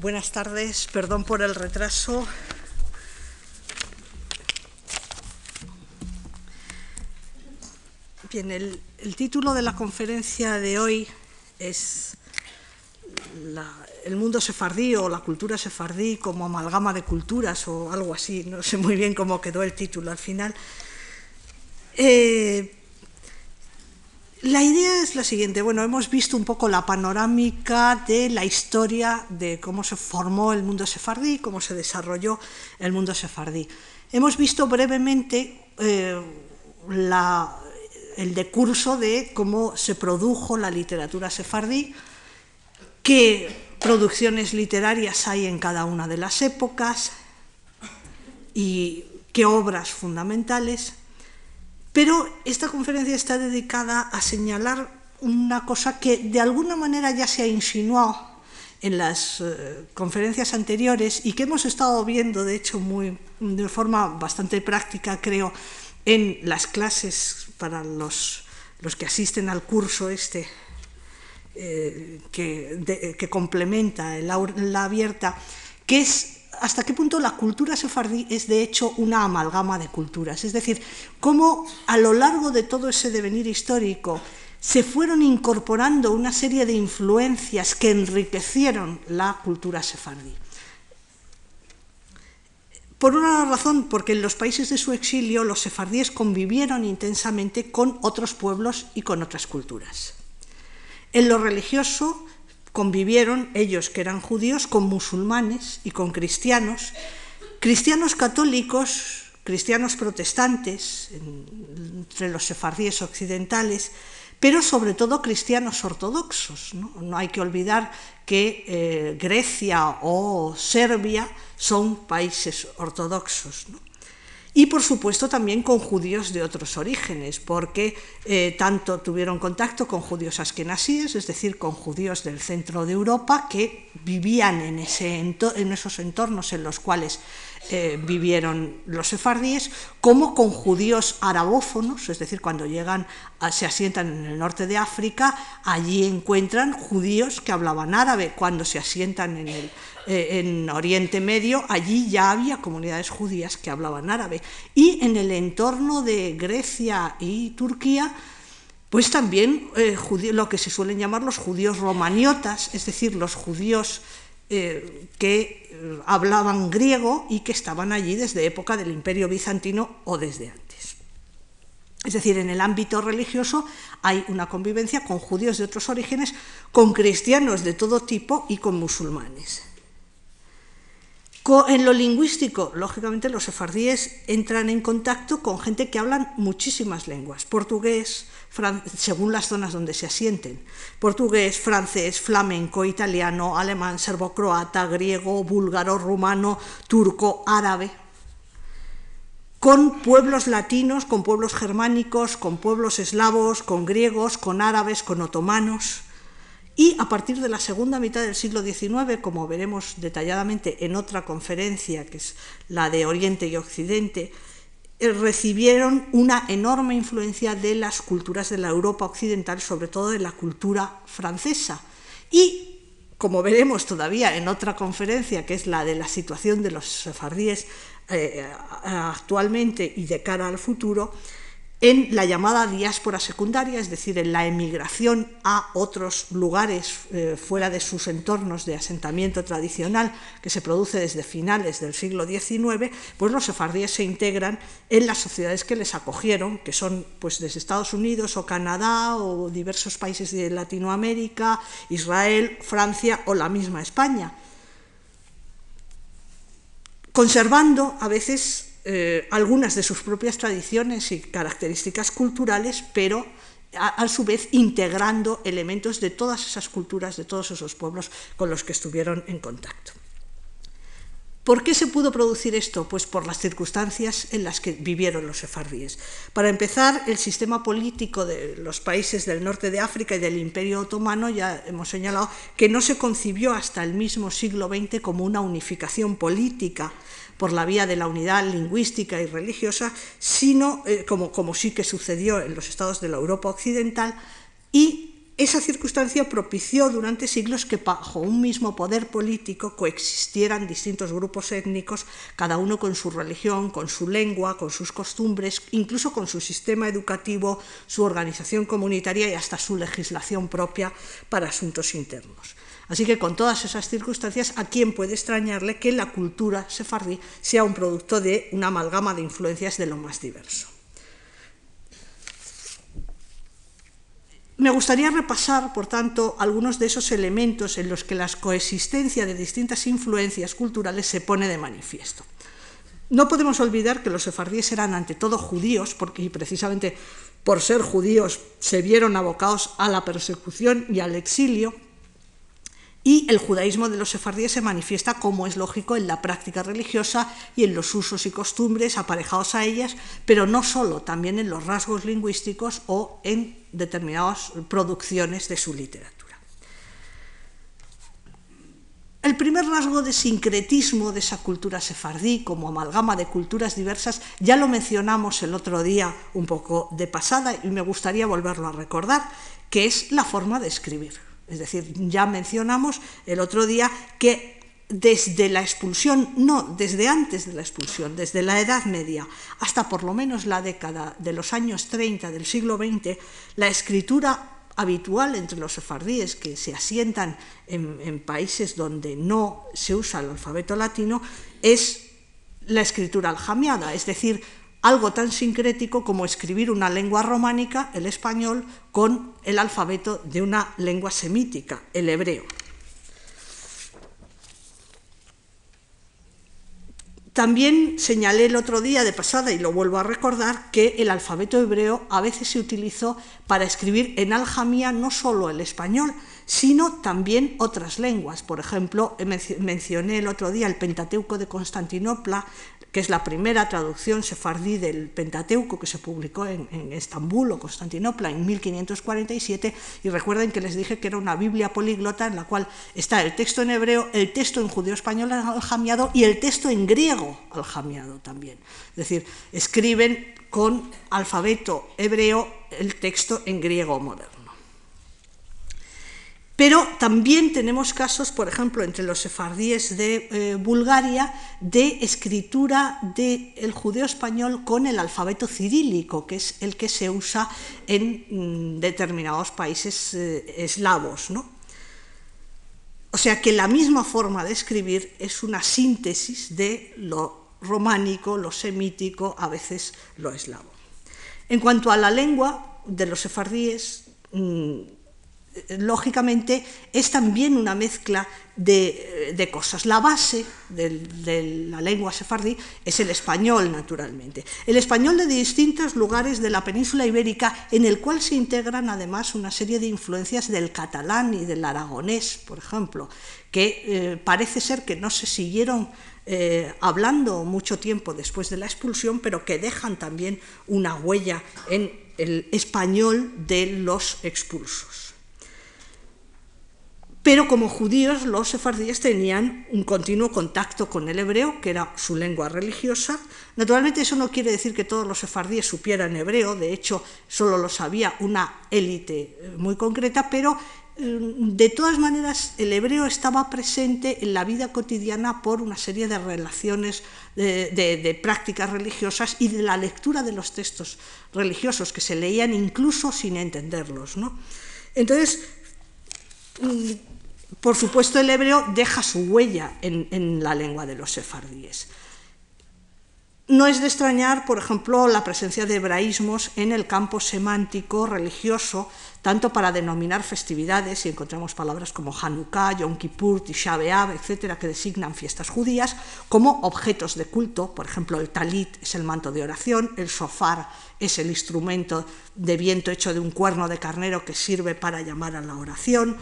Buenas tardes, perdón por el retraso. Bien, el, título de la conferencia de hoy es el mundo sefardí o la cultura sefardí como amalgama de culturas o algo así, no sé muy bien cómo quedó el título al final. Eh, la idea es la siguiente, bueno, hemos visto un poco la panorámica de la historia de cómo se formó el mundo sefardí, cómo se desarrolló el mundo sefardí. Hemos visto brevemente eh, el decurso de cómo se produjo la literatura sefardí, qué producciones literarias hay en cada una de las épocas y qué obras fundamentales. Pero esta conferencia está dedicada a señalar una cosa que de alguna manera ya se ha insinuado en las uh, conferencias anteriores y que hemos estado viendo, de hecho, muy, de forma bastante práctica, creo, en las clases para los, los que asisten al curso este eh, que, complementa el aula abierta, que es hasta qué punto la cultura sefardí es de hecho una amalgama de culturas. Es decir, cómo a lo largo de todo ese devenir histórico se fueron incorporando una serie de influencias que enriquecieron la cultura sefardí. Por una razón, porque en los países de su exilio los sefardíes convivieron intensamente con otros pueblos y con otras culturas. En lo religioso, convivieron ellos que eran judíos con musulmanes y con cristianos, cristianos católicos, cristianos protestantes, entre los sefardíes occidentales, pero sobre todo cristianos ortodoxos. No, hay que olvidar que eh, Grecia o Serbia son países ortodoxos. Y por supuesto también con judíos de otros orígenes, porque eh, tanto tuvieron contacto con judíos askenasíes, es decir, con judíos del centro de Europa que vivían en, ese en esos entornos en los cuales eh, vivieron los sefardíes, como con judíos arabófonos, es decir, cuando llegan, a, se asientan en el norte de África, allí encuentran judíos que hablaban árabe, cuando se asientan en el eh, en Oriente Medio, allí ya había comunidades judías que hablaban árabe. Y en el entorno de Grecia y Turquía, pues también eh, lo que se suelen llamar los judíos romaniotas, es decir, los judíos eh, que eh, hablaban griego y que estaban allí desde época del Imperio Bizantino o desde antes. Es decir, en el ámbito religioso hay una convivencia con judíos de otros orígenes, con cristianos de todo tipo y con musulmanes. En lo lingüístico, lógicamente los sefardíes entran en contacto con gente que hablan muchísimas lenguas, portugués, según las zonas donde se asienten, portugués, francés, flamenco, italiano, alemán, serbo-croata, griego, búlgaro, rumano, turco, árabe, con pueblos latinos, con pueblos germánicos, con pueblos eslavos, con griegos, con árabes, con otomanos. Y a partir de la segunda mitad del siglo XIX, como veremos detalladamente en otra conferencia, que es la de Oriente y Occidente, eh, recibieron una enorme influencia de las culturas de la Europa occidental, sobre todo de la cultura francesa. Y, como veremos todavía en otra conferencia, que es la de la situación de los sefardíes eh, actualmente y de cara al futuro, en la llamada diáspora secundaria, es decir, en la emigración a otros lugares eh, fuera de sus entornos de asentamiento tradicional que se produce desde finales del siglo XIX, pues los sefardíes se integran en las sociedades que les acogieron, que son pues desde Estados Unidos o Canadá o diversos países de Latinoamérica, Israel, Francia o la misma España, conservando a veces eh, algunas de sus propias tradiciones y características culturales, pero a, a, su vez integrando elementos de todas esas culturas, de todos esos pueblos con los que estuvieron en contacto. ¿Por qué se pudo producir esto? Pues por las circunstancias en las que vivieron los sefardíes. Para empezar, el sistema político de los países del norte de África y del Imperio Otomano, ya hemos señalado, que no se concibió hasta el mismo siglo XX como una unificación política por la vía de la unidad lingüística y religiosa, sino, eh, como, como sí que sucedió en los estados de la Europa occidental, y esa circunstancia propició durante siglos que bajo un mismo poder político coexistieran distintos grupos étnicos, cada uno con su religión, con su lengua, con sus costumbres, incluso con su sistema educativo, su organización comunitaria y hasta su legislación propia para asuntos internos. Así que con todas esas circunstancias, ¿a quién puede extrañarle que la cultura sefardí sea un producto de una amalgama de influencias de lo más diverso? Me gustaría repasar, por tanto, algunos de esos elementos en los que la coexistencia de distintas influencias culturales se pone de manifiesto. No podemos olvidar que los sefardíes eran ante todo judíos, porque precisamente por ser judíos se vieron abocados a la persecución y al exilio, y el judaísmo de los sefardíes se manifiesta, como es lógico, en la práctica religiosa y en los usos y costumbres aparejados a ellas, pero no solo, también en los rasgos lingüísticos o en determinadas producciones de su literatura. El primer rasgo de sincretismo de esa cultura sefardí, como amalgama de culturas diversas, ya lo mencionamos el otro día un poco de pasada y me gustaría volverlo a recordar, que es la forma de escribir. Es decir, ya mencionamos el otro día que desde la expulsión, no, desde antes de la expulsión, desde la Edad Media hasta por lo menos la década de los años 30 del siglo XX, la escritura habitual entre los sefardíes que se asientan en, en países donde no se usa el alfabeto latino es la escritura aljamiada, es decir, algo tan sincrético como escribir una lengua románica, el español, con el alfabeto de una lengua semítica, el hebreo. También señalé el otro día de pasada, y lo vuelvo a recordar, que el alfabeto hebreo a veces se utilizó para escribir en aljamía no solo el español, sino también otras lenguas. Por ejemplo, mencioné el otro día el Pentateuco de Constantinopla, que es la primera traducción sefardí del Pentateuco que se publicó en, Estambul o Constantinopla en 1547, y recuerden que les dije que era una Biblia políglota en la cual está el texto en hebreo, el texto en judío español aljamiado y el texto en griego aljamiado también. Es decir, escriben con alfabeto hebreo el texto en griego moderno. Pero también tenemos casos, por ejemplo, entre los sefardíes de eh, Bulgaria, de escritura del judeo español con el alfabeto cirílico, que es el que se usa en mm, determinados países eh, eslavos. O sea que la misma forma de escribir es una síntesis de lo románico, lo semítico, a veces lo eslavo. En cuanto a la lengua de los sefardíes, mm, lógicamente es también una mezcla de, cosas. La base de, la lengua sefardí es el español, naturalmente. El español de distintos lugares de la península ibérica, en el cual se integran además una serie de influencias del catalán y del aragonés, por ejemplo, que eh, parece ser que no se siguieron eh, hablando mucho tiempo después de la expulsión, pero que dejan también una huella en el español de los expulsos. Pero como judíos, los sefardíes tenían un continuo contacto con el hebreo, que era su lengua religiosa. Naturalmente eso no quiere decir que todos los sefardíes supieran hebreo, de hecho solo lo sabía una élite eh, muy concreta, pero eh, de todas maneras el hebreo estaba presente en la vida cotidiana por una serie de relaciones, de, prácticas religiosas y de la lectura de los textos religiosos que se leían incluso sin entenderlos. Entonces, mm, por supuesto, el hebreo deja su huella en, la lengua de los sefardíes. No es de extrañar, por ejemplo, la presencia de hebraísmos en el campo semántico religioso, tanto para denominar festividades, y encontramos palabras como Hanukkah, Yom Kippur, Tisha etcétera, que designan fiestas judías, como objetos de culto, por ejemplo, el talit es el manto de oración, el shofar es el instrumento de viento hecho de un cuerno de carnero que sirve para llamar a la oración,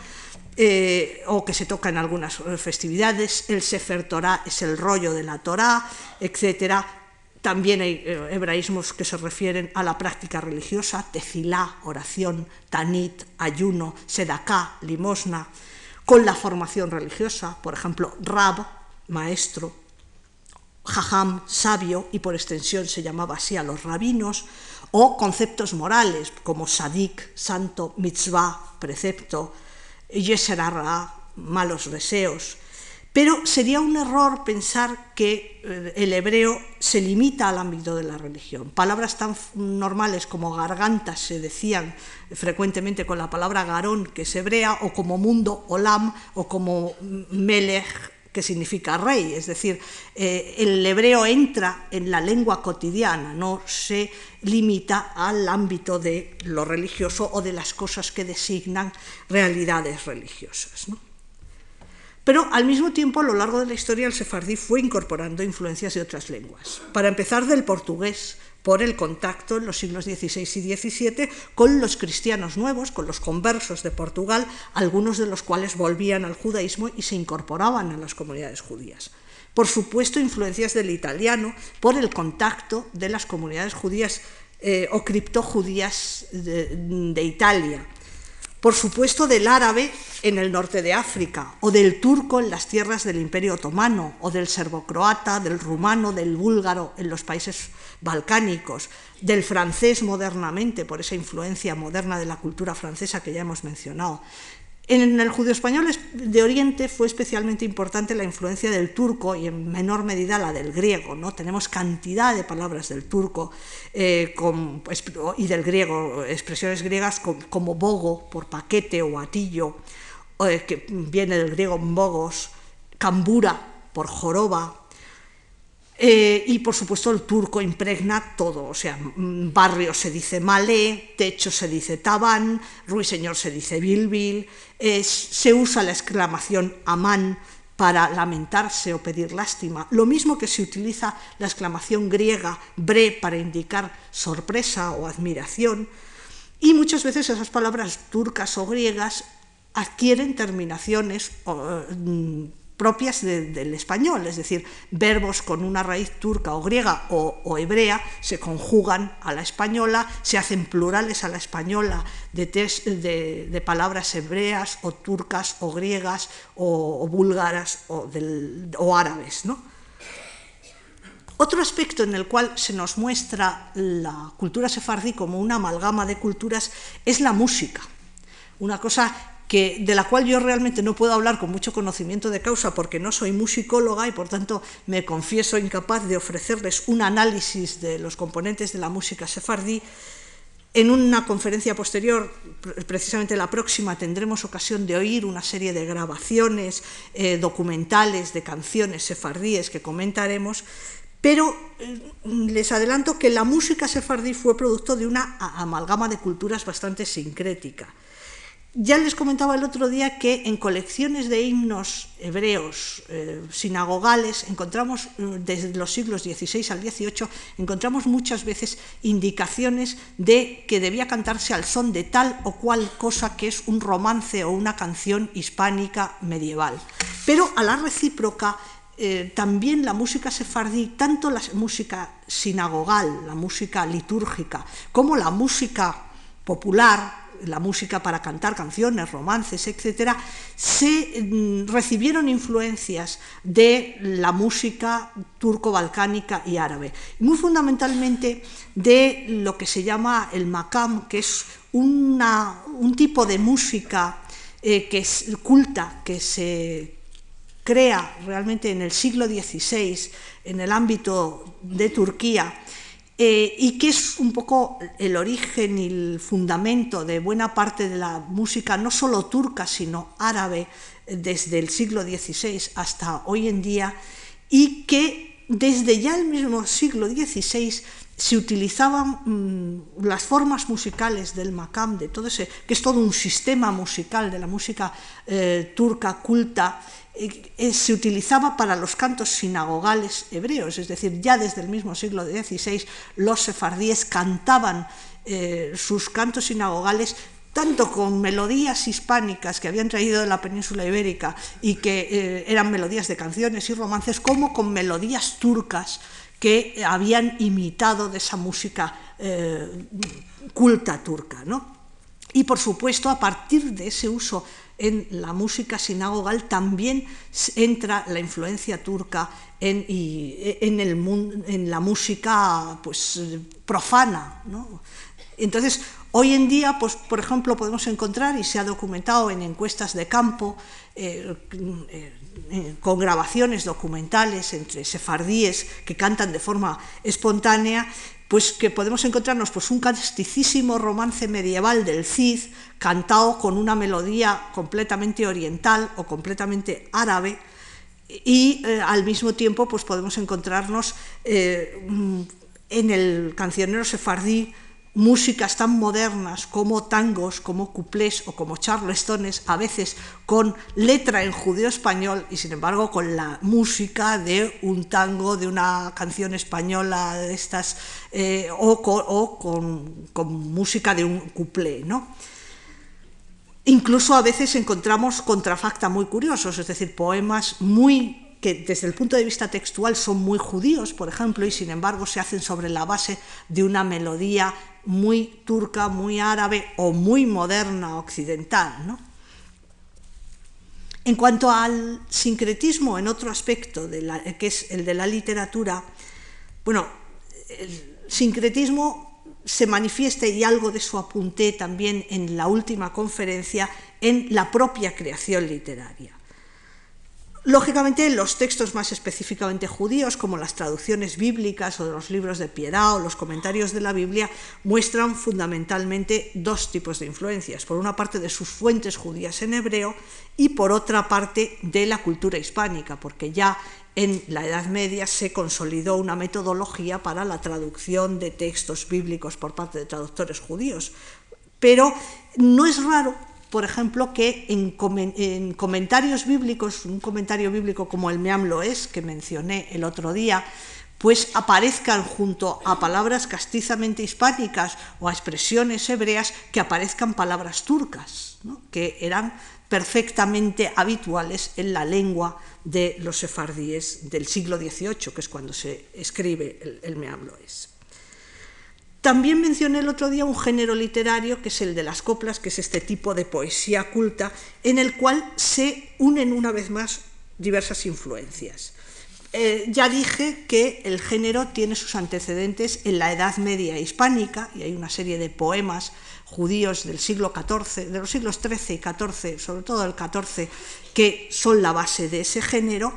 eh, o que se toca en algunas festividades, el Sefer Torah es el rollo de la Torah, etc. También hay eh, hebraísmos que se refieren a la práctica religiosa, tefilá, oración, tanit, ayuno, sedaká, limosna, con la formación religiosa, por ejemplo, rab, maestro, jajam, sabio, y por extensión se llamaba así a los rabinos, o conceptos morales como sadik, santo, mitzvah, precepto, yeser malos deseos. Pero sería un error pensar que eh, el hebreo se limita al ámbito de la religión. Palabras tan normales como garganta se decían frecuentemente con la palabra garón, que es hebrea, o como mundo, olam, o como melech, que significa rey, es decir, eh, el hebreo entra en la lengua cotidiana, no se limita al ámbito de lo religioso o de las cosas que designan realidades religiosas. Pero al mismo tiempo, a lo largo de la historia, el sefardí fue incorporando influencias de otras lenguas. Para empezar, del portugués, por el contacto en los siglos XVI y XVII con los cristianos nuevos, con los conversos de Portugal, algunos de los cuales volvían al judaísmo y se incorporaban a las comunidades judías. Por supuesto, influencias del italiano por el contacto de las comunidades judías eh, o criptojudías de, de Italia por supuesto del árabe en el norte de África, o del turco en las tierras del Imperio Otomano, o del serbo-croata, del rumano, del búlgaro en los países balcánicos, del francés modernamente, por esa influencia moderna de la cultura francesa que ya hemos mencionado, en el judío español de Oriente fue especialmente importante la influencia del turco y en menor medida la del griego. ¿no? Tenemos cantidad de palabras del turco eh, y del griego, expresiones griegas como, bogo por paquete o atillo, eh, que viene del griego bogos, cambura por joroba, eh, y por supuesto el turco impregna todo, o sea, barrio se dice malé, techo se dice tabán, ruiseñor se dice bilbil, se usa la exclamación amán para lamentarse o pedir lástima, lo mismo que se utiliza la exclamación griega bre para indicar sorpresa o admiración, y muchas veces esas palabras turcas o griegas adquieren terminaciones mm, propias del español, es decir, verbos con una raíz turca o griega o, hebrea se conjugan a la española, se hacen plurales a la española de, palabras hebreas o turcas o griegas o, búlgaras o, o árabes. ¿no? Otro aspecto en el cual se nos muestra la cultura sefardí como una amalgama de culturas es la música, una cosa que, de la cual yo realmente no puedo hablar con mucho conocimiento de causa porque no soy musicóloga y por tanto me confieso incapaz de ofrecerles un análisis de los componentes de la música sefardí. En una conferencia posterior, precisamente la próxima, tendremos ocasión de oír una serie de grabaciones eh, documentales de canciones sefardíes que comentaremos, pero eh, les adelanto que la música sefardí fue producto de una amalgama de culturas bastante sincrética. Ya les comentaba el otro día que en colecciones de himnos hebreos eh, sinagogales encontramos eh, desde los siglos XVI al XVIII encontramos muchas veces indicaciones de que debía cantarse al son de tal o cual cosa que es un romance o una canción hispánica medieval. Pero a la recíproca eh, también la música sefardí, tanto la música sinagogal, la música litúrgica, como la música popular, la música para cantar canciones, romances, etcétera, se mm, recibieron influencias de la música turco-balcánica y árabe, muy fundamentalmente de lo que se llama el makam, que es un tipo de música eh, que es culta, que se crea realmente en el siglo XVI en el ámbito de Turquía eh, y que es un poco el origen y el fundamento de buena parte de la música, no solo turca, sino árabe, desde el siglo XVI hasta hoy en día, y que desde ya el mismo siglo XVI se utilizaban mm, las formas musicales del makam, de todo ese, que es todo un sistema musical de la música eh, turca culta, se utilizaba para los cantos sinagogales hebreos, es decir, ya desde el mismo siglo XVI los sefardíes cantaban eh, sus cantos sinagogales tanto con melodías hispánicas que habían traído de la península ibérica y que eh, eran melodías de canciones y romances, como con melodías turcas que habían imitado de esa música culta turca. ¿no? Y por supuesto, a partir de ese uso en la música sinagogal también entra la influencia turca en, la música pues, profana. Entonces, hoy en día, pues, por ejemplo, podemos encontrar, y se ha documentado en encuestas de campo, eh, eh, con grabaciones documentales entre sefardíes que cantan de forma espontánea, pues que podemos encontrarnos pues, un casticísimo romance medieval del Cid cantado con una melodía completamente oriental o completamente árabe y eh, al mismo tiempo pues, podemos encontrarnos mm, en el cancionero sefardí músicas tan modernas como tangos, como cuplés o como charlestones, a veces con letra en judío español y sin embargo con la música de un tango, de una canción española de estas, eh, o, con, con, música de un cuplé. ¿no? Incluso a veces encontramos contrafacta muy curiosos, es decir, poemas muy que desde el punto de vista textual son muy judíos, por ejemplo, y sin embargo se hacen sobre la base de una melodía muy turca, muy árabe o muy moderna occidental. En cuanto al sincretismo, en otro aspecto, que es el de la literatura, bueno, el sincretismo se manifiesta y algo de eso apunté también en la última conferencia en la propia creación literaria. Lógicamente, los textos más específicamente judíos, como las traducciones bíblicas o los libros de piedad o los comentarios de la Biblia, muestran fundamentalmente dos tipos de influencias. Por una parte, de sus fuentes judías en hebreo y por otra parte, de la cultura hispánica, porque ya en la Edad Media se consolidó una metodología para la traducción de textos bíblicos por parte de traductores judíos. Pero no es raro por ejemplo, que en, comentarios bíblicos, un comentario bíblico como el Meam es, que mencioné el otro día, pues aparezcan junto a palabras castizamente hispánicas o a expresiones hebreas que aparezcan palabras turcas, que eran perfectamente habituales en la lengua de los sefardíes del siglo XVIII, que es cuando se escribe el, el es. También mencioné el otro día un género literario que es el de las coplas, que es este tipo de poesía culta, en el cual se unen una vez más diversas influencias. Eh, ya dije que el género tiene sus antecedentes en la Edad Media hispánica, y hay una serie de poemas judíos del siglo XIV, de los siglos XIII y XIV, sobre todo el XIV, que son la base de ese género,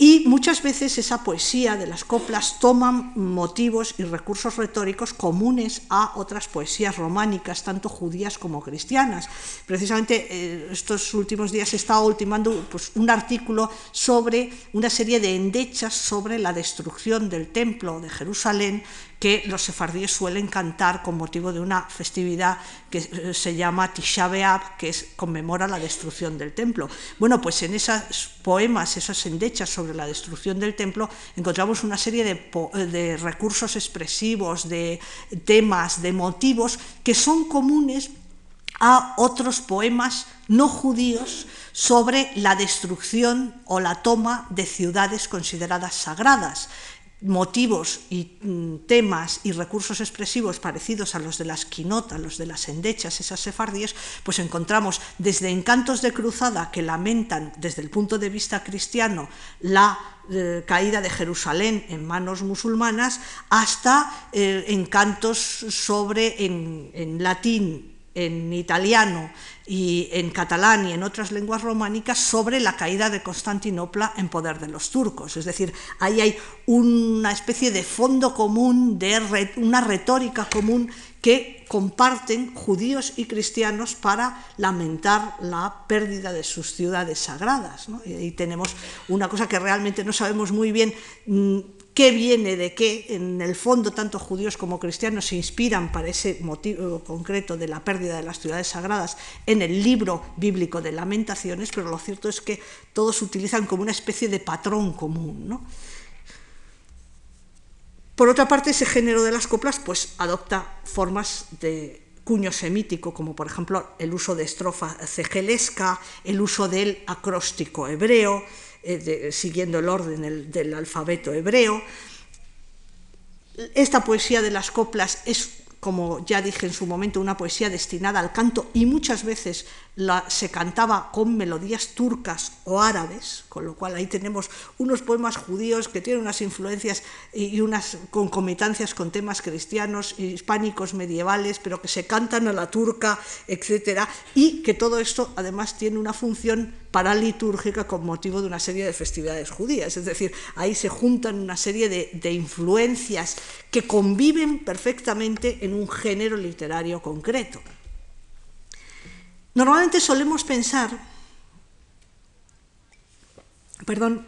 y muchas veces esa poesía de las coplas toma motivos y recursos retóricos comunes a otras poesías románicas, tanto judías como cristianas. Precisamente eh, estos últimos días he estado ultimando pues, un artículo sobre una serie de endechas sobre la destrucción del templo de Jerusalén que los sefardíes suelen cantar con motivo de una festividad que eh, se llama Tisha B'Av, que es, conmemora la destrucción del templo. Bueno, pues en esos poemas, esas endechas sobre la destrucción del templo, encontramos una serie de, eh, de recursos expresivos, de temas, de motivos que son comunes a otros poemas no judíos sobre la destrucción o la toma de ciudades consideradas sagradas motivos y mm, temas y recursos expresivos parecidos a los de las quinotas, los de las endechas, esas sefardíes, pues encontramos desde encantos de cruzada que lamentan desde el punto de vista cristiano la eh, caída de Jerusalén en manos musulmanas, hasta eh, encantos sobre en latín en italiano y en catalán y en otras lenguas románicas sobre la caída de Constantinopla en poder de los turcos. Es decir, ahí hay una especie de fondo común, de una retórica común que comparten judíos y cristianos para lamentar la pérdida de sus ciudades sagradas. Y ahí tenemos una cosa que realmente no sabemos muy bien mm, qué viene de qué, en el fondo tanto judíos como cristianos se inspiran para ese motivo concreto de la pérdida de las ciudades sagradas en el libro bíblico de lamentaciones, pero lo cierto es que todos utilizan como una especie de patrón común. Por otra parte, ese género de las coplas pues, adopta formas de cuño semítico, como por ejemplo el uso de estrofa cegelesca, el uso del acróstico hebreo, eh, siguiendo el orden del alfabeto hebreo. Esta poesía de las coplas es como ya dije en su momento, una poesía destinada al canto y muchas veces se cantaba con melodías turcas o árabes, con lo cual ahí tenemos unos poemas judíos que tienen unas influencias y unas concomitancias con temas cristianos, hispánicos, medievales, pero que se cantan a la turca, etc. Y que todo esto además tiene una función paralitúrgica con motivo de una serie de festividades judías. Es decir, ahí se juntan una serie de, de influencias que conviven perfectamente en un género literario concreto. Normalmente solemos pensar, perdón,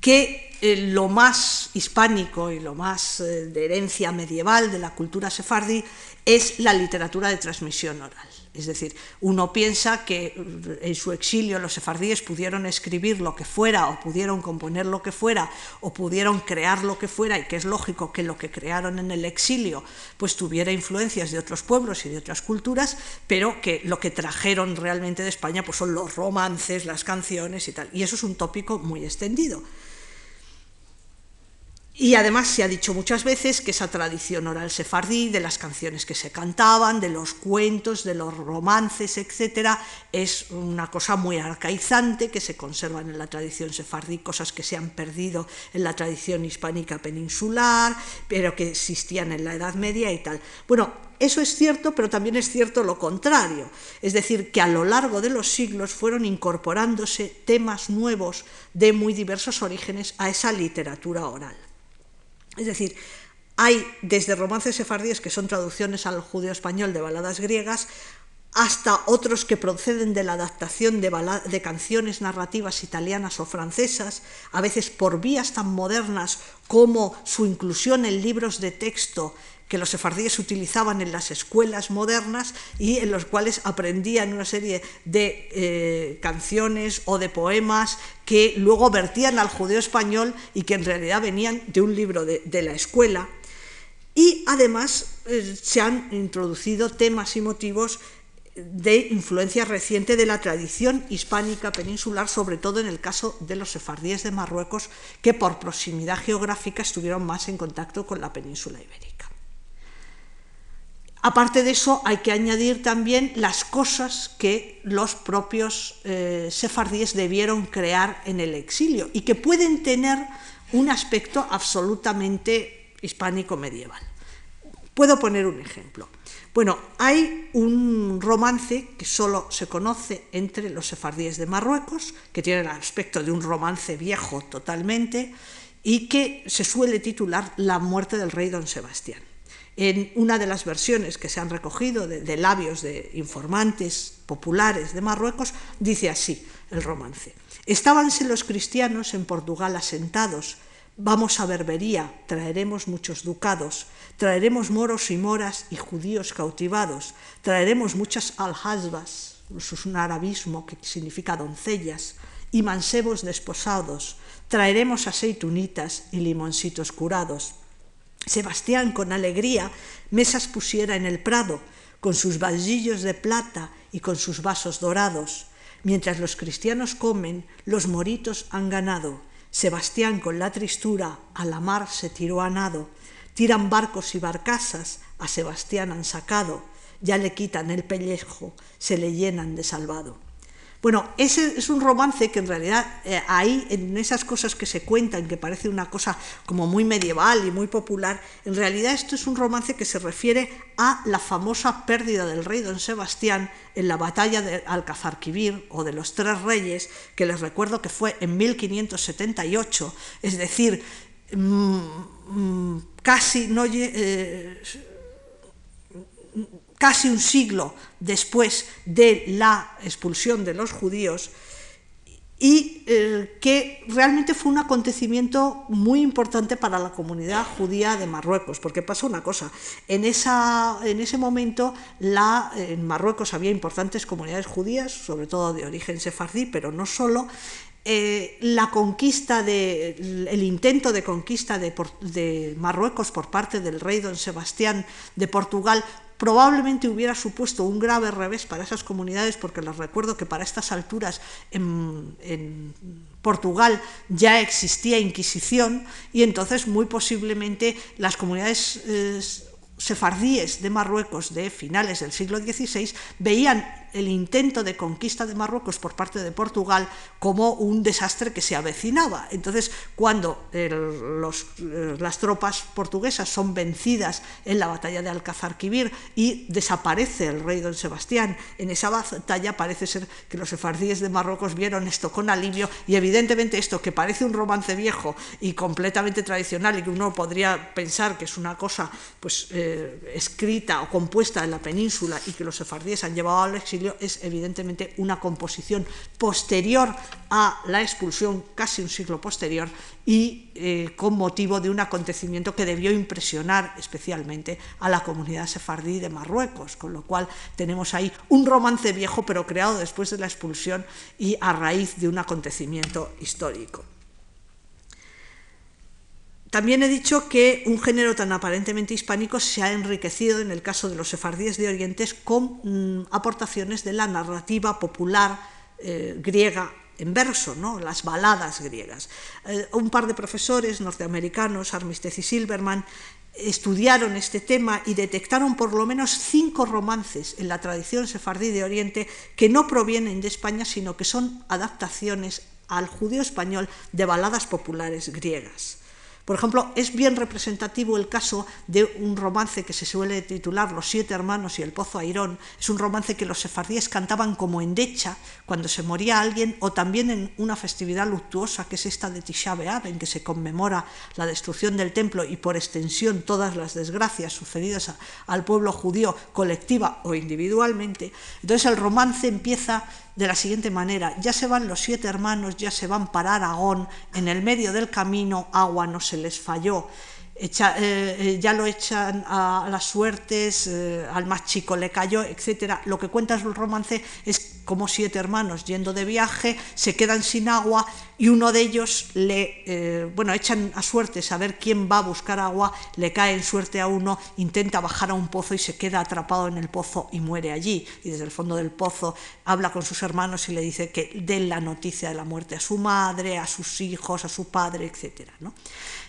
que eh, lo más hispánico y lo más eh, de herencia medieval de la cultura sefardí es la literatura de transmisión oral. Es decir, uno piensa que en su exilio los sefardíes pudieron escribir lo que fuera o pudieron componer lo que fuera o pudieron crear lo que fuera y que es lógico que lo que crearon en el exilio pues tuviera influencias de otros pueblos y de otras culturas, pero que lo que trajeron realmente de España pues son los romances, las canciones y tal. Y eso es un tópico muy extendido. Y además se ha dicho muchas veces que esa tradición oral sefardí, de las canciones que se cantaban, de los cuentos, de los romances, etc., es una cosa muy arcaizante que se conservan en la tradición sefardí, cosas que se han perdido en la tradición hispánica peninsular, pero que existían en la Edad Media y tal. Bueno, eso es cierto, pero también es cierto lo contrario, es decir, que a lo largo de los siglos fueron incorporándose temas nuevos de muy diversos orígenes a esa literatura oral. Es decir, hay desde romances sefardíes que son traducciones al judío español de baladas griegas, hasta otros que proceden de la adaptación de, de, canciones narrativas italianas o francesas, a veces por vías tan modernas como su inclusión en libros de texto que los sefardíes utilizaban en las escuelas modernas y en los cuales aprendían una serie de eh, canciones o de poemas que luego vertían al judeo español y que en realidad venían de un libro de, la escuela. Y además eh, se han introducido temas y motivos de influencia reciente de la tradición hispánica peninsular, sobre todo en el caso de los sefardíes de Marruecos, que por proximidad geográfica estuvieron más en contacto con la península ibérica. Aparte de eso, hay que añadir también las cosas que los propios eh, sefardíes debieron crear en el exilio y que pueden tener un aspecto absolutamente hispánico medieval. Puedo poner un ejemplo. Bueno, hay un romance que solo se conoce entre los sefardíes de Marruecos, que tiene el aspecto de un romance viejo totalmente, y que se suele titular La muerte del rey don Sebastián. En una de las versiones que se han recogido de, labios de informantes populares de Marruecos, dice así el romance. Estábanse los cristianos en Portugal asentados, vamos a Berbería, traeremos muchos ducados, traeremos moros y moras y judíos cautivados, traeremos muchas aljasbas, eso es un arabismo que significa doncellas, y mancebos desposados, traeremos aceitunitas y limoncitos curados Sebastián con alegría mesas pusiera en el prado, con sus vasillos de plata y con sus vasos dorados. Mientras los cristianos comen, los moritos han ganado. Sebastián con la tristura a la mar se tiró a nado. Tiran barcos y barcasas, a Sebastián han sacado. Ya le quitan el pellejo, se le llenan de salvado. Bueno, ese es un romance que en realidad eh, ahí, en esas cosas que se cuentan, que parece una cosa como muy medieval y muy popular, en realidad esto es un romance que se refiere a la famosa pérdida del rey don Sebastián en la batalla de Alcazarquivir o de los Tres Reyes, que les recuerdo que fue en 1578, es decir, mm, mm, casi no... Eh, casi un siglo después de la expulsión de los judíos, y eh, que realmente fue un acontecimiento muy importante para la comunidad judía de Marruecos, porque pasó una cosa, en, esa, en ese momento la, en Marruecos había importantes comunidades judías, sobre todo de origen sefardí, pero no solo, eh, la conquista de, el intento de conquista de, de, Marruecos por parte del rey don Sebastián de Portugal probablemente hubiera supuesto un grave revés para esas comunidades, porque les recuerdo que para estas alturas en, Portugal ya existía Inquisición y entonces muy posiblemente las comunidades eh, sefardíes de Marruecos de finales del siglo XVI veían el intento de conquista de Marruecos por parte de Portugal como un desastre que se avecinaba. Entonces, cuando los, eh, las tropas portuguesas son vencidas en la batalla de Alcázar-Quibir y desaparece el rey don Sebastián en esa batalla, parece ser que los sefardíes de Marruecos vieron esto con alivio y evidentemente esto que parece un romance viejo y completamente tradicional y que uno podría pensar que es una cosa pues eh, escrita o compuesta en la península y que los sefardíes han llevado al exilio es evidentemente una composición posterior a la expulsión, casi un siglo posterior, y eh, con motivo de un acontecimiento que debió impresionar especialmente a la comunidad sefardí de Marruecos, con lo cual tenemos ahí un romance viejo pero creado después de la expulsión y a raíz de un acontecimiento histórico. También he dicho que un género tan aparentemente hispánico se ha enriquecido en el caso de los sefardíes de Orientes con mm, aportaciones de la narrativa popular eh, griega en verso, ¿no? las baladas griegas. Eh, un par de profesores norteamericanos, Armistead y Silverman, estudiaron este tema y detectaron por lo menos cinco romances en la tradición sefardí de Oriente que no provienen de España, sino que son adaptaciones al judío español de baladas populares griegas. Por ejemplo, es bien representativo el caso de un romance que se suele titular Los siete hermanos y el pozo Airón. Es un romance que los sefardíes cantaban como endecha cuando se moría alguien o también en una festividad luctuosa que es esta de Tisha B'Av, en que se conmemora la destrucción del templo y por extensión todas las desgracias sucedidas al pueblo judío colectiva o individualmente. Entonces el romance empieza de la siguiente manera, ya se van los siete hermanos, ya se van para Aragón, en el medio del camino agua no se les falló, eh, eh, ya lo echan a, las suertes, eh, al más chico le cayó, etc. Lo que cuenta el romance es como siete hermanos yendo de viaje, se quedan sin agua y uno de ellos le, bueno, echan a suerte saber quién va a buscar agua, le cae en suerte a uno, intenta bajar a un pozo y se queda atrapado en el pozo y muere allí. Y desde el fondo del pozo habla con sus hermanos y le dice que den la noticia de la muerte a su madre, a sus hijos, a su padre, etc. ¿no?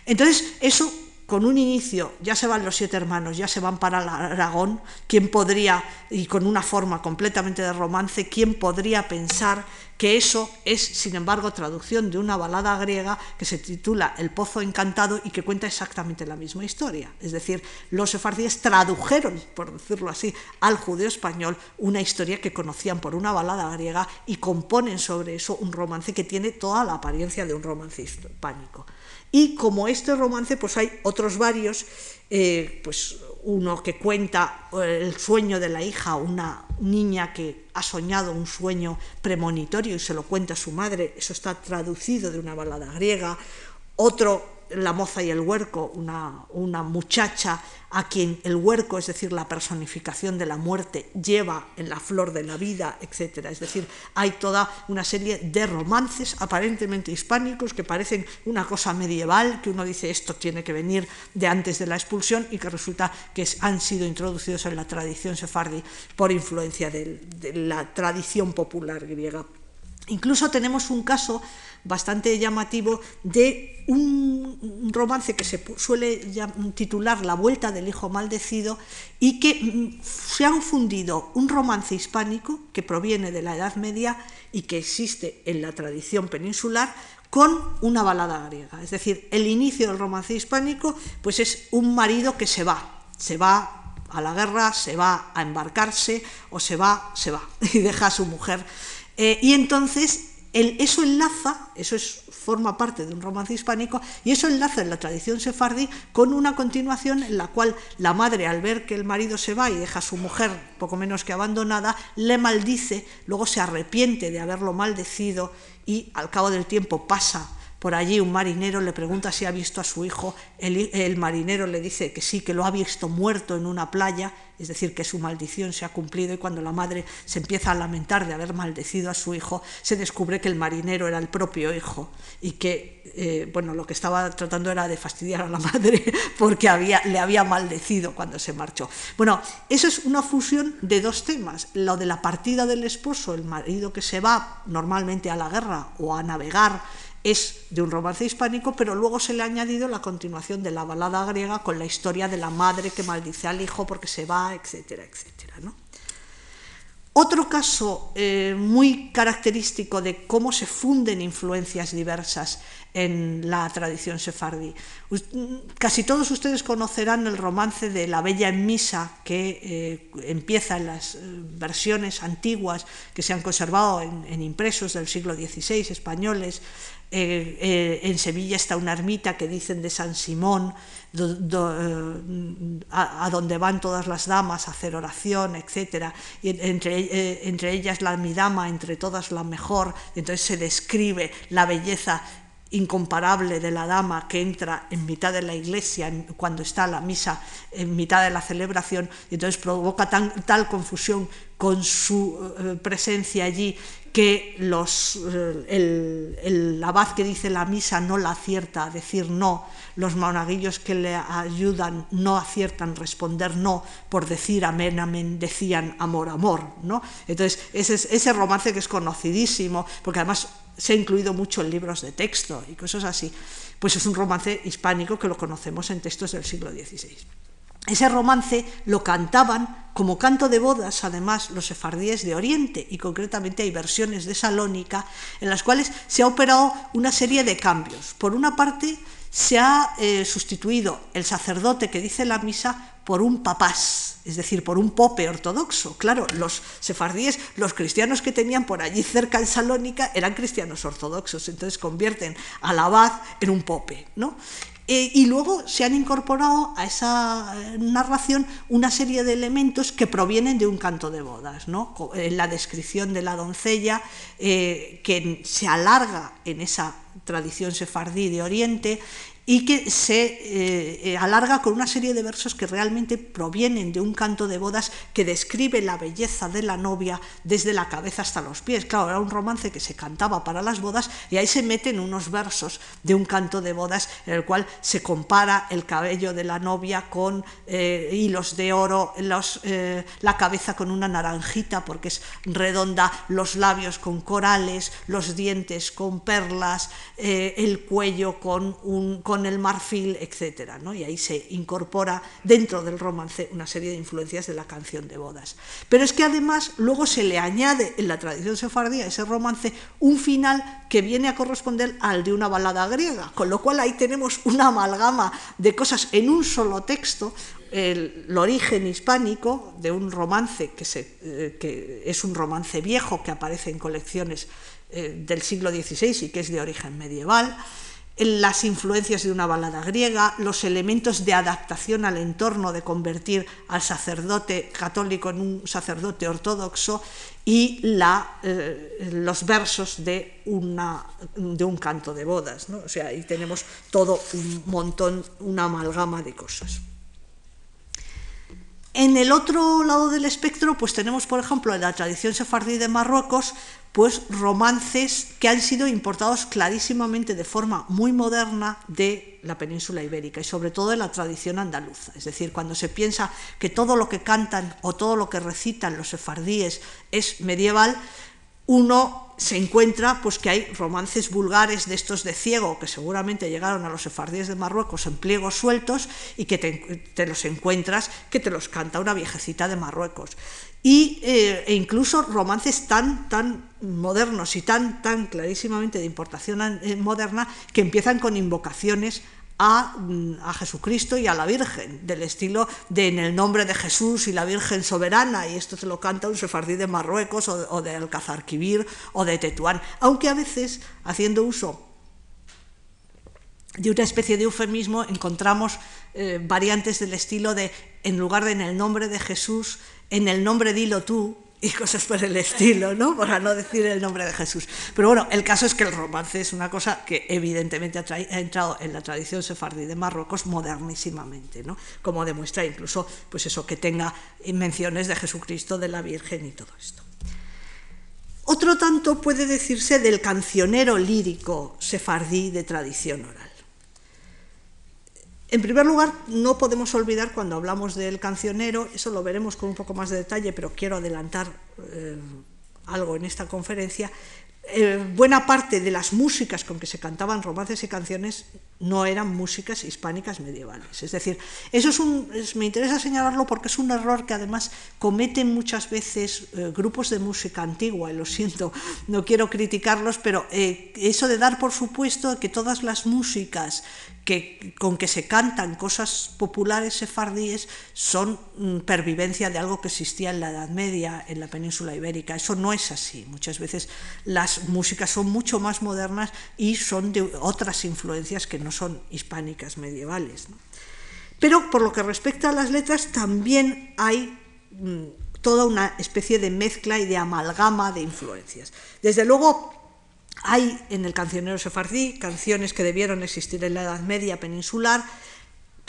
Entonces, eso con un inicio, ya se van los siete hermanos, ya se van para Aragón, ¿quién podría, y con una forma completamente de romance, quién podría pensar que eso es, sin embargo, traducción de una balada griega que se titula El Pozo Encantado y que cuenta exactamente la misma historia? Es decir, los sefardíes tradujeron, por decirlo así, al judío español una historia que conocían por una balada griega y componen sobre eso un romance que tiene toda la apariencia de un romance hispánico. Y como este romance, pues hay otros varios, eh, pues uno que cuenta eh, el sueño de la hija, una niña que ha soñado un sueño premonitorio y se lo cuenta a su madre, eso está traducido de una balada griega, otro la moza y el huerco, una, una, muchacha a quien el huerco, es decir, la personificación de la muerte, lleva en la flor de la vida, etc. Es decir, hay toda una serie de romances aparentemente hispánicos que parecen una cosa medieval, que uno dice esto tiene que venir de antes de la expulsión y que resulta que han sido introducidos en la tradición sefardí por influencia de la tradición popular griega. Incluso tenemos un caso bastante llamativo de un romance que se suele titular La vuelta del hijo maldecido y que mm, se han fundido un romance hispánico que proviene de la Edad Media y que existe en la tradición peninsular con una balada griega. Es decir, el inicio del romance hispánico pues es un marido que se va, se va a la guerra, se va a embarcarse o se va, se va y deja a su mujer. Eh, y entonces eso enlaza, eso es, forma parte de un romance hispánico, y eso enlaza en la tradición sefardí con una continuación en la cual la madre, al ver que el marido se va y deja a su mujer poco menos que abandonada, le maldice, luego se arrepiente de haberlo maldecido y al cabo del tiempo pasa por allí un marinero le pregunta si ha visto a su hijo, el, marinero le dice que sí, que lo ha visto muerto en una playa, es decir, que su maldición se ha cumplido y cuando la madre se empieza a lamentar de haber maldecido a su hijo, se descubre que el marinero era el propio hijo y que, eh, bueno, lo que estaba tratando era de fastidiar a la madre porque había, le había maldecido cuando se marchó. Bueno, eso es una fusión de dos temas, lo de la partida del esposo, el marido que se va normalmente a la guerra o a navegar, es de un romance hispánico, pero luego se le ha añadido la continuación de la balada griega con la historia de la madre que maldice al hijo porque se va, etcétera, etcétera. Otro caso eh, muy característico de cómo se funden influencias diversas en la tradición sefardí. Casi todos ustedes conocerán el romance de La Bella en Misa, que eh, empieza en las eh, versiones antiguas que se han conservado en, impresos del siglo XVI españoles. en Sevilla está una ermita que dicen de San Simón, eh, a, donde van todas las damas a hacer oración, etc. Y entre, eh, entre ellas la mi dama, entre todas la mejor. Entonces se describe la belleza incomparable de la dama que entra en mitad de la iglesia cuando está la misa en mitad de la celebración y entonces provoca tal confusión con su eh, presencia allí que los, el, el, abad que dice la misa no la acierta a decir no los monaguillos que le ayudan no aciertan responder no por decir amén, amén, decían amor, amor, ¿no? Entonces, ese, ese romance que es conocidísimo, porque además se ha incluido mucho en libros de texto y cosas así, pues es un romance hispánico que lo conocemos en textos del siglo XVI. Ese romance lo cantaban como canto de bodas, además, los sefardíes de Oriente, y concretamente hay versiones de Salónica en las cuales se ha operado una serie de cambios. Por una parte, se ha eh, sustituido el sacerdote que dice la misa por un papás, es decir, por un pope ortodoxo. Claro, los sefardíes, los cristianos que tenían por allí cerca en Salónica eran cristianos ortodoxos, entonces convierten al abad en un pope. ¿no? Eh, y luego se han incorporado a esa eh, narración una serie de elementos que provienen de un canto de bodas, ¿no? en la descripción de la doncella, que se alarga en esa tradición sefardí de Oriente y que se eh, eh, alarga con una serie de versos que realmente provienen de un canto de bodas que describe la belleza de la novia desde la cabeza hasta los pies. Claro, era un romance que se cantaba para las bodas y ahí se meten unos versos de un canto de bodas en el cual se compara el cabello de la novia con eh, hilos de oro, la cabeza con una naranjita porque es redonda, los labios con corales, los dientes con perlas, el cuello con un el marfil, etc. ¿no? Y ahí se incorpora dentro del romance una serie de influencias de la canción de bodas. Pero es que además luego se le añade en la tradición sefardí a ese romance un final que viene a corresponder al de una balada griega, con lo cual ahí tenemos una amalgama de cosas en un solo texto, el, origen hispánico de un romance eh, que, es un romance viejo que aparece en colecciones eh, del siglo XVI y que es de origen medieval, las influencias de una balada griega, los elementos de adaptación al entorno, de convertir al sacerdote católico en un sacerdote ortodoxo y eh, los versos de, una, de, un canto de bodas. O sea, ahí tenemos todo un montón, una amalgama de cosas. En el otro lado del espectro, pues tenemos, por ejemplo, en la tradición sefardí de Marruecos, pues romances que han sido importados clarísimamente de forma muy moderna de la península ibérica y sobre todo de la tradición andaluza. Es decir, cuando se piensa que todo lo que cantan o todo lo que recitan los sefardíes es medieval, uno se encuentra pues que hay romances vulgares de estos de ciego que seguramente llegaron a los sefardíes de Marruecos en pliegos sueltos y que te, los encuentras que te los canta una viejecita de Marruecos. Y, eh, e incluso romances tan tan modernos y tan tan clarísimamente de importación eh, moderna que empiezan con invocaciones Mm, a, Jesucristo y a la Virgen, del estilo de en el nombre de Jesús y la Virgen soberana, y esto se lo canta un sefardí de Marruecos o, de Alcazarquivir o de Tetuán, aunque a veces, haciendo uso de una especie de eufemismo, encontramos eh, variantes del estilo de, en lugar de en el nombre de Jesús, en el nombre dilo tú, y cosas por el estilo, ¿no? Para no decir el nombre de Jesús. Pero bueno, el caso es que el romance es una cosa que evidentemente ha, entrado en la tradición sefardí de Marruecos modernísimamente, ¿no? Como demuestra incluso, pues eso, que tenga menciones de Jesucristo, de la Virgen y todo esto. Otro tanto puede decirse del cancionero lírico sefardí de tradición oral. En primer lugar, no podemos olvidar cuando hablamos del cancionero, eso lo veremos con un poco más de detalle, pero quiero adelantar eh, algo en esta conferencia, eh, buena parte de las músicas con que se cantaban romances y canciones no eran músicas hispánicas medievales. Es decir, eso es un, me interesa señalarlo porque es un error que además cometen muchas veces eh, grupos de música antigua, y lo siento, no quiero criticarlos, pero eso de dar por supuesto que todas las músicas que, con que se cantan cosas populares sefardíes son mm, pervivencia de algo que existía en la Edad Media, en la península ibérica. Eso no es así. Muchas veces las músicas son mucho más modernas y son de otras influencias que no son hispánicas medievales. Pero por lo que respecta a las letras, también hay mm, toda una especie de mezcla y de amalgama de influencias. Desde luego, hay en el cancionero sefardí canciones que debieron existir en la Edad Media peninsular.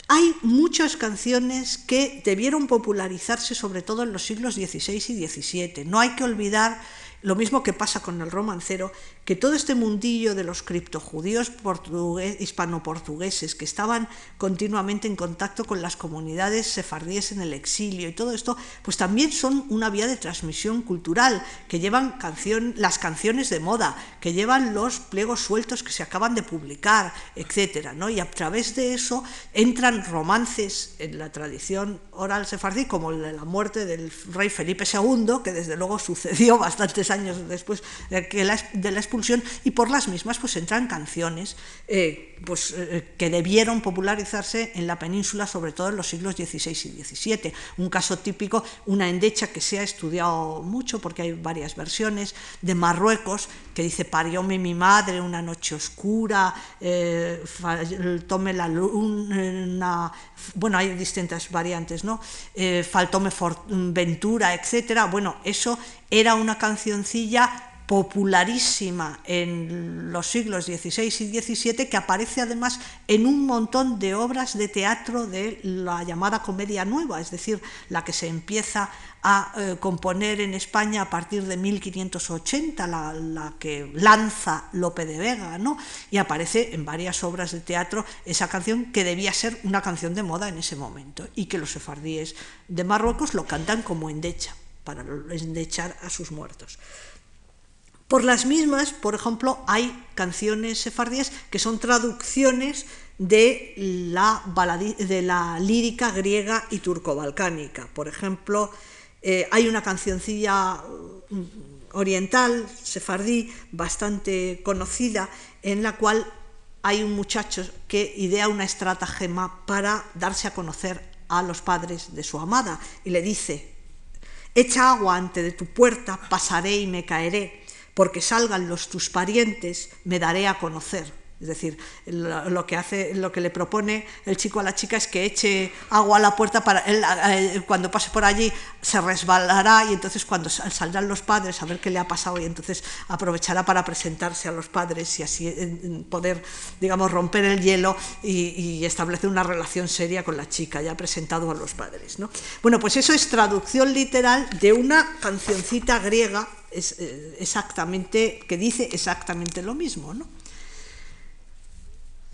Hay muchas canciones que debieron popularizarse sobre todo en los siglos XVI y XVII. No hay que olvidar lo mismo que pasa con el romancero, que todo este mundillo de los criptojudíos hispano-portugueses que estaban continuamente en contacto con las comunidades sefardíes en el exilio y todo esto, pues también son una vía de transmisión cultural, que llevan las canciones de moda, que llevan los pliegos sueltos que se acaban de publicar, etc. ¿no? Y a través de eso entran romances en la tradición oral sefardí, como la muerte del rey Felipe II, que desde luego sucedió bastantes años después de la, de la y por las mismas pues entran canciones eh, pues, eh, que debieron popularizarse en la península, sobre todo en los siglos XVI y XVII. Un caso típico, una endecha que se ha estudiado mucho, porque hay varias versiones, de Marruecos, que dice, parióme mi madre una noche oscura, eh, tome la luna, bueno, hay distintas variantes, ¿no? faltóme ventura, etcétera. Bueno, eso era una cancioncilla popularísima en los siglos XVI y XVII, que aparece además en un montón de obras de teatro de la llamada comedia nueva, es decir, la que se empieza a eh, componer en España a partir de 1580, la, que lanza Lope de Vega, ¿no? y aparece en varias obras de teatro esa canción que debía ser una canción de moda en ese momento, y que los sefardíes de Marruecos lo cantan como endecha para endechar a sus muertos. Por las mismas, por ejemplo, hay canciones sefardíes que son traducciones de la, de la lírica griega y turco-balcánica. Por ejemplo, eh, hay una cancioncilla mm, oriental, sefardí, bastante conocida, en la cual hay un muchacho que idea una estratagema para darse a conocer a los padres de su amada y le dice, echa agua ante de tu puerta, pasaré y me caeré porque salgan los tus parientes, me daré a conocer. Es decir, lo, que hace, lo que le propone el chico a la chica es que eche agua a la puerta para él, eh, cuando pase por allí se resbalará y entonces cuando saldrán los padres a ver qué le ha pasado y entonces aprovechará para presentarse a los padres y así poder, digamos, romper el hielo y, establecer una relación seria con la chica ya presentado a los padres. ¿no? Bueno, pues eso es traducción literal de una cancioncita griega es, eh, exactamente, que dice exactamente lo mismo. ¿no?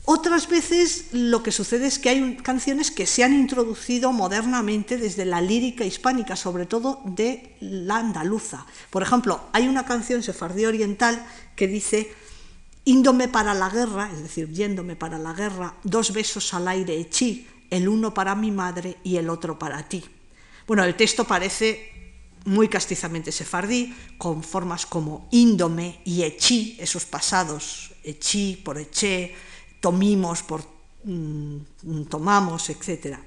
Otras veces lo que sucede es que hay canciones que se han introducido modernamente desde la lírica hispánica, sobre todo de la andaluza. Por ejemplo, hay una canción sefardí oriental que dice Índome para la guerra, es decir, yéndome para la guerra, dos besos al aire echí, el uno para mi madre y el otro para ti. Bueno, el texto parece muy castizamente sefardí, con formas como índome y echí, esos pasados, echí por eché, tomimos por mm, tomamos, etc.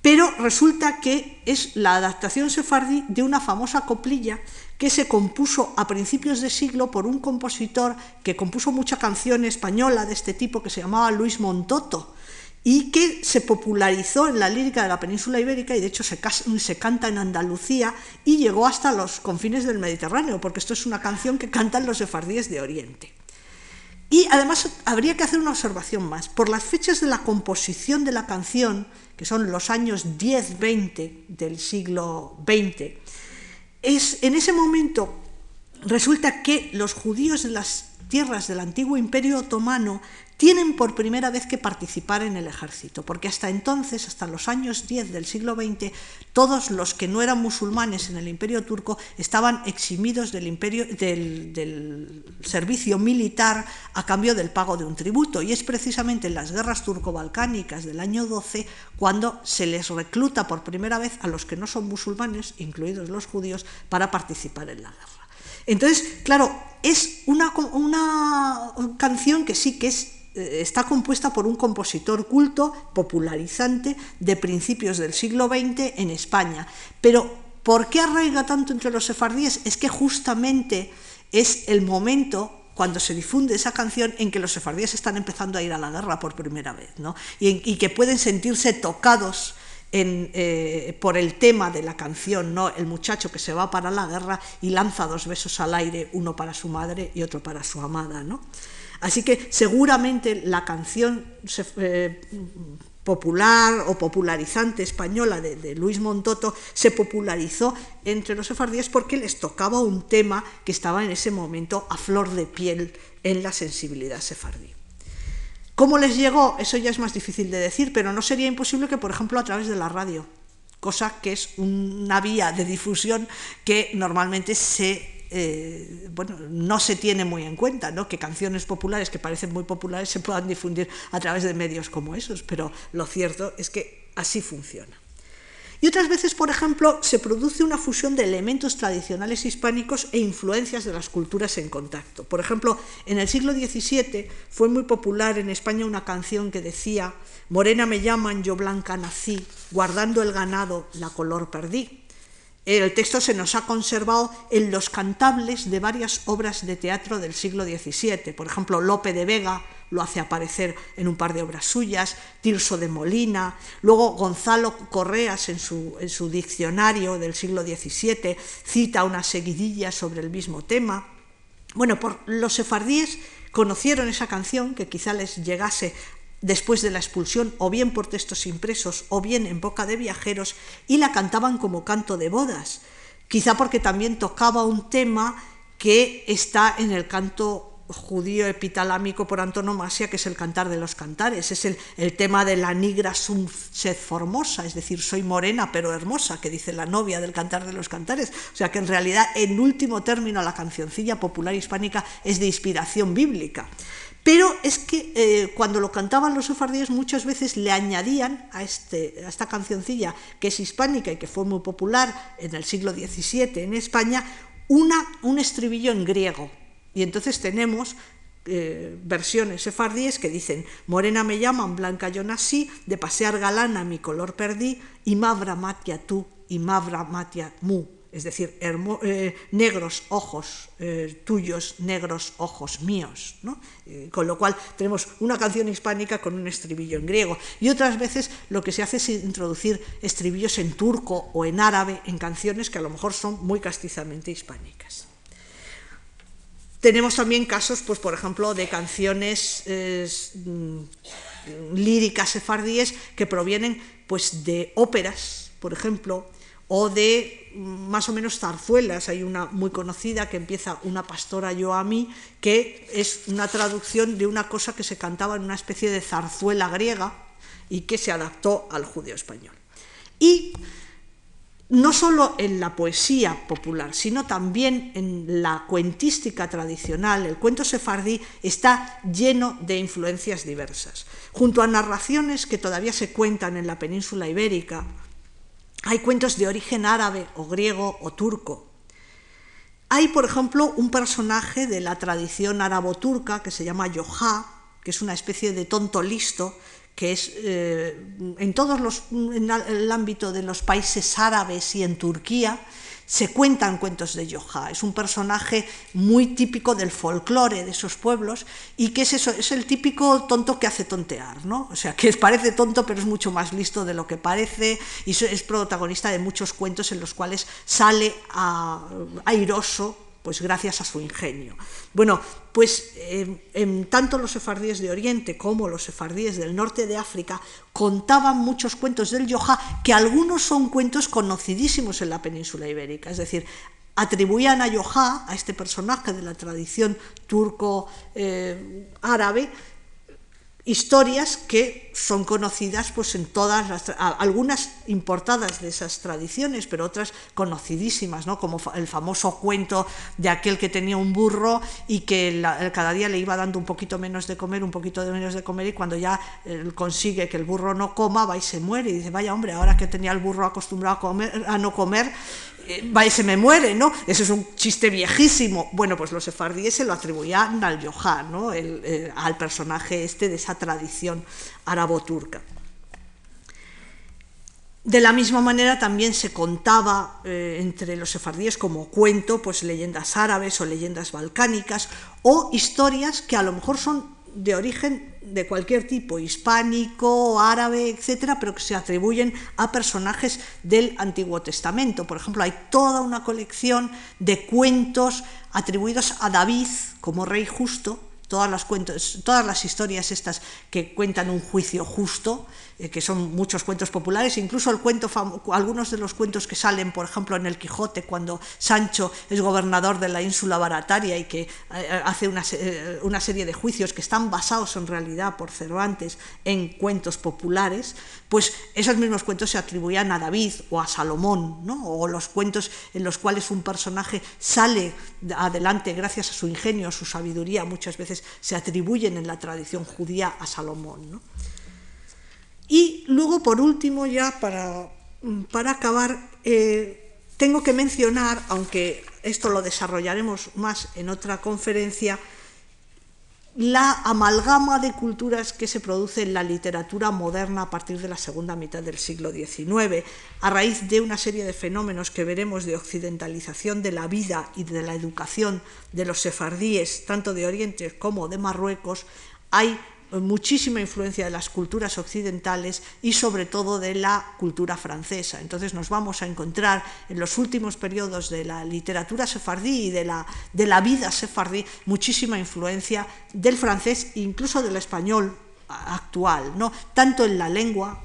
Pero resulta que es la adaptación sefardí de una famosa coplilla que se compuso a principios de siglo por un compositor que compuso mucha canción española de este tipo que se llamaba Luis Montoto y que se popularizó en la lírica de la península ibérica y de hecho se, canta en Andalucía y llegó hasta los confines del Mediterráneo, porque esto es una canción que cantan los sefardíes de Oriente. Y además habría que hacer una observación más. Por las fechas de la composición de la canción, que son los años 10-20 del siglo XX, es, en ese momento resulta que los judíos de las tierras del antiguo imperio otomano tienen por primera vez que participar en el ejército, porque hasta entonces, hasta los años 10 del siglo XX, todos los que no eran musulmanes en el imperio turco estaban eximidos del, imperio, del, servicio militar a cambio del pago de un tributo. Y es precisamente en las guerras turco-balcánicas del año 12 cuando se les recluta por primera vez a los que no son musulmanes, incluidos los judíos, para participar en la guerra. Entonces, claro, es una, una canción que sí que es está compuesta por un compositor culto, popularizante, de principios del siglo XX en España. Pero, ¿por qué arraiga tanto entre los sefardíes? Es que justamente es el momento cuando se difunde esa canción en que los sefardíes están empezando a ir a la guerra por primera vez, ¿no? y, que pueden sentirse tocados eh, por el tema de la canción, ¿no? el muchacho que se va para la guerra y lanza dos besos al aire, uno para su madre y otro para su amada. ¿no? Así que seguramente la canción eh, popular o popularizante española de, Luis Montoto se popularizó entre los sefardíes porque les tocaba un tema que estaba en ese momento a flor de piel en la sensibilidad sefardí. ¿Cómo les llegó? Eso ya es más difícil de decir, pero no sería imposible que, por ejemplo, a través de la radio, cosa que es una vía de difusión que normalmente se eh, bueno, no se tiene muy en cuenta, ¿no? que canciones populares que parecen muy populares se puedan difundir a través de medios como esos, pero lo cierto es que así funciona. Y otras veces, por ejemplo, se produce una fusión de elementos tradicionales hispánicos e influencias de las culturas en contacto. Por ejemplo, en el siglo XVII fue muy popular en España una canción que decía, Morena me llaman, yo blanca nací, guardando el ganado, la color perdí. El texto se nos ha conservado en los cantables de varias obras de teatro del siglo XVII. Por ejemplo, Lope de Vega lo hace aparecer en un par de obras suyas, Tirso de Molina, luego Gonzalo Correas en su, en su diccionario del siglo XVII cita una seguidilla sobre el mismo tema. Bueno, por los sefardíes conocieron esa canción que quizá les llegase después de la expulsión, o bien por textos impresos, o bien en boca de viajeros, y la cantaban como canto de bodas, quizá porque también tocaba un tema que está en el canto judío epitalámico por antonomasia, que es el cantar de los cantares, es el, tema de la nigra sum sed formosa, es decir, soy morena pero hermosa, que dice la novia del cantar de los cantares. O sea que en realidad, en último término, la cancioncilla popular hispánica es de inspiración bíblica. Pero es que eh, cuando lo cantaban los sefardíes muchas veces le añadían a, este, a, esta cancioncilla que es hispánica y que fue muy popular en el siglo XVII en España, una, un estribillo en griego. Y entonces tenemos eh, versiones sefardíes que dicen, morena me llaman, blanca yo nací, de pasear galana mi color perdí, y mavra matia tú, y mavra matia mu es decir, eh, negros ojos eh, tuyos, negros ojos míos. Eh, con lo cual tenemos una canción hispánica con un estribillo en griego. Y otras veces lo que se hace es introducir estribillos en turco o en árabe en canciones que a lo mejor son muy castizamente hispánicas. Tenemos también casos, pues, por ejemplo, de canciones mm, líricas sefardíes que provienen pues, de óperas, por ejemplo, o de más o menos zarzuelas. Hay una muy conocida que empieza Una pastora yo a mí, que es una traducción de una cosa que se cantaba en una especie de zarzuela griega y que se adaptó al judío español. Y no solo en la poesía popular, sino también en la cuentística tradicional, el cuento sefardí está lleno de influencias diversas. Junto a narraciones que todavía se cuentan en la península ibérica, hay cuentos de origen árabe o griego o turco. Hay, por ejemplo, un personaje de la tradición árabo-turca que se llama Yohá, que es una especie de tonto listo, que es eh, en todos los en el ámbito de los países árabes y en Turquía se cuentan cuentos de Yoja. Es un personaje muy típico del folclore de esos pueblos y que es eso, es el típico tonto que hace tontear, ¿no? O sea, que parece tonto pero es mucho más listo de lo que parece y es protagonista de muchos cuentos en los cuales sale airoso pues gracias a su ingenio. Bueno, pues en tanto los sefardíes de Oriente como los sefardíes del norte de África contaban muchos cuentos del Yoja, que algunos son cuentos conocidísimos en la península ibérica. Es decir, atribuían a Yohá, a este personaje de la tradición turco-árabe, eh, historias que son conocidas pues en todas las algunas importadas de esas tradiciones pero otras conocidísimas no como el famoso cuento de aquel que tenía un burro y que cada día le iba dando un poquito menos de comer un poquito de menos de comer y cuando ya consigue que el burro no coma va y se muere y dice vaya hombre ahora que tenía el burro acostumbrado a comer a no comer eh, se me muere, ¿no? Ese es un chiste viejísimo. Bueno, pues los sefardíes se lo atribuían al Yohá, ¿no? Al personaje este de esa tradición arabo-turca. De la misma manera también se contaba eh, entre los sefardíes como cuento, pues leyendas árabes o leyendas balcánicas o historias que a lo mejor son de origen de cualquier tipo, hispánico, árabe, etcétera, pero que se atribuyen a personajes del Antiguo Testamento. Por ejemplo, hay toda una colección de cuentos atribuidos a David como rey justo, todas las, cuentos, todas las historias estas que cuentan un juicio justo, eh, que son muchos cuentos populares, incluso el cuento algunos de los cuentos que salen, por ejemplo, en el Quijote, cuando Sancho es gobernador de la ínsula barataria y que eh, hace una, eh, una, serie de juicios que están basados en realidad por Cervantes en cuentos populares, pues esos mismos cuentos se atribuían a David o a Salomón, ¿no? o los cuentos en los cuales un personaje sale adelante gracias a su ingenio, a su sabiduría, muchas veces se atribuyen en la tradición judía a Salomón. ¿no? Y luego, por último, ya para, para acabar, eh, tengo que mencionar, aunque esto lo desarrollaremos más en otra conferencia, la amalgama de culturas que se produce en la literatura moderna a partir de la segunda mitad del siglo XIX, a raíz de una serie de fenómenos que veremos de occidentalización de la vida y de la educación de los sefardíes, tanto de Oriente como de Marruecos, hay muchísima influencia de las culturas occidentales y sobre todo de la cultura francesa. Entonces nos vamos a encontrar en los últimos periodos de la literatura sefardí y de la, de la vida sefardí muchísima influencia del francés e incluso del español actual, ¿no? tanto en la lengua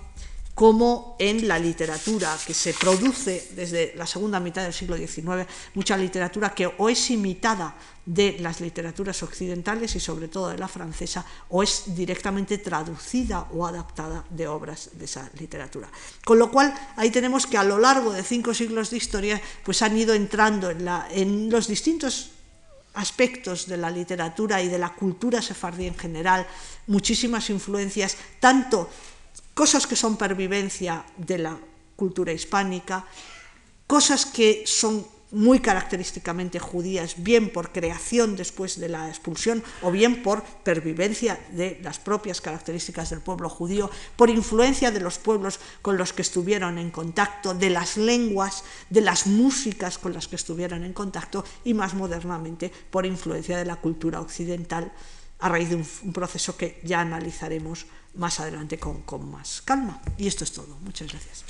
como en la literatura que se produce desde la segunda mitad del siglo XIX, mucha literatura que o es imitada de las literaturas occidentales y sobre todo de la francesa, o es directamente traducida o adaptada de obras de esa literatura. Con lo cual, ahí tenemos que a lo largo de cinco siglos de historia, pues han ido entrando en, los distintos aspectos de la literatura y de la cultura sefardí en general, muchísimas influencias, tanto cosas que son pervivencia de la cultura hispánica, cosas que son muy característicamente judías, bien por creación después de la expulsión o bien por pervivencia de las propias características del pueblo judío, por influencia de los pueblos con los que estuvieron en contacto, de las lenguas, de las músicas con las que estuvieron en contacto y más modernamente por influencia de la cultura occidental a raíz de un, proceso que ya analizaremos más adelante con, con más calma. Y esto es todo. Muchas gracias.